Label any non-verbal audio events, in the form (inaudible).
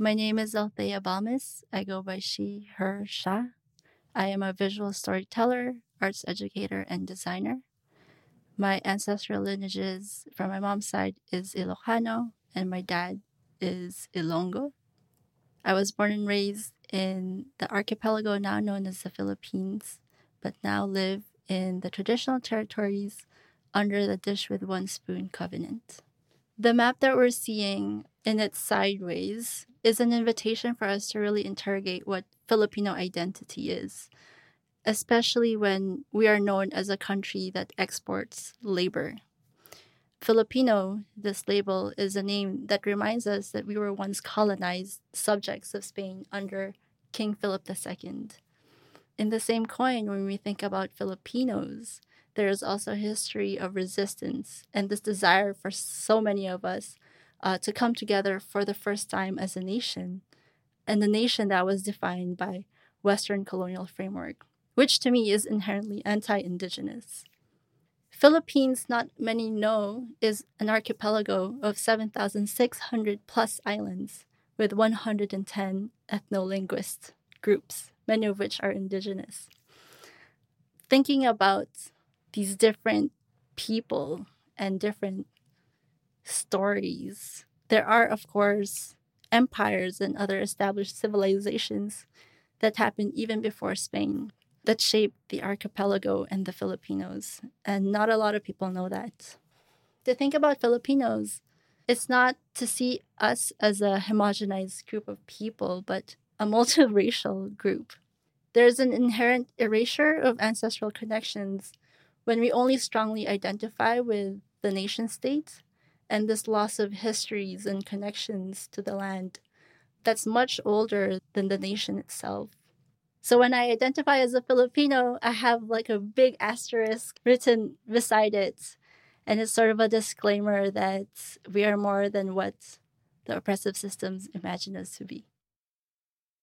My name is Althea Balmis. I go by she, her, sha. I am a visual storyteller, arts educator, and designer. My ancestral lineages from my mom's side is Ilocano, and my dad is Ilongo. I was born and raised in the archipelago now known as the Philippines, but now live in the traditional territories under the Dish with One Spoon covenant. The map that we're seeing in its sideways is an invitation for us to really interrogate what Filipino identity is, especially when we are known as a country that exports labor. Filipino, this label, is a name that reminds us that we were once colonized subjects of Spain under King Philip II. In the same coin, when we think about Filipinos, there is also a history of resistance and this desire for so many of us uh, to come together for the first time as a nation, and the nation that was defined by Western colonial framework, which to me is inherently anti-indigenous. Philippines, not many know, is an archipelago of 7,600 plus islands with 110 ethno-linguist groups, many of which are indigenous. Thinking about these different people and different stories, there are, of course, empires and other established civilizations that happened even before Spain that shaped the archipelago and the Filipinos. And not a lot of people know that. To think about Filipinos, it's not to see us as a homogenized group of people, but a (laughs) multiracial group. There's an inherent erasure of ancestral connections when we only strongly identify with the nation state and this loss of histories and connections to the land that's much older than the nation itself. So when I identify as a Filipino, I have like a big asterisk written beside it. And it's sort of a disclaimer that we are more than what the oppressive systems imagine us to be.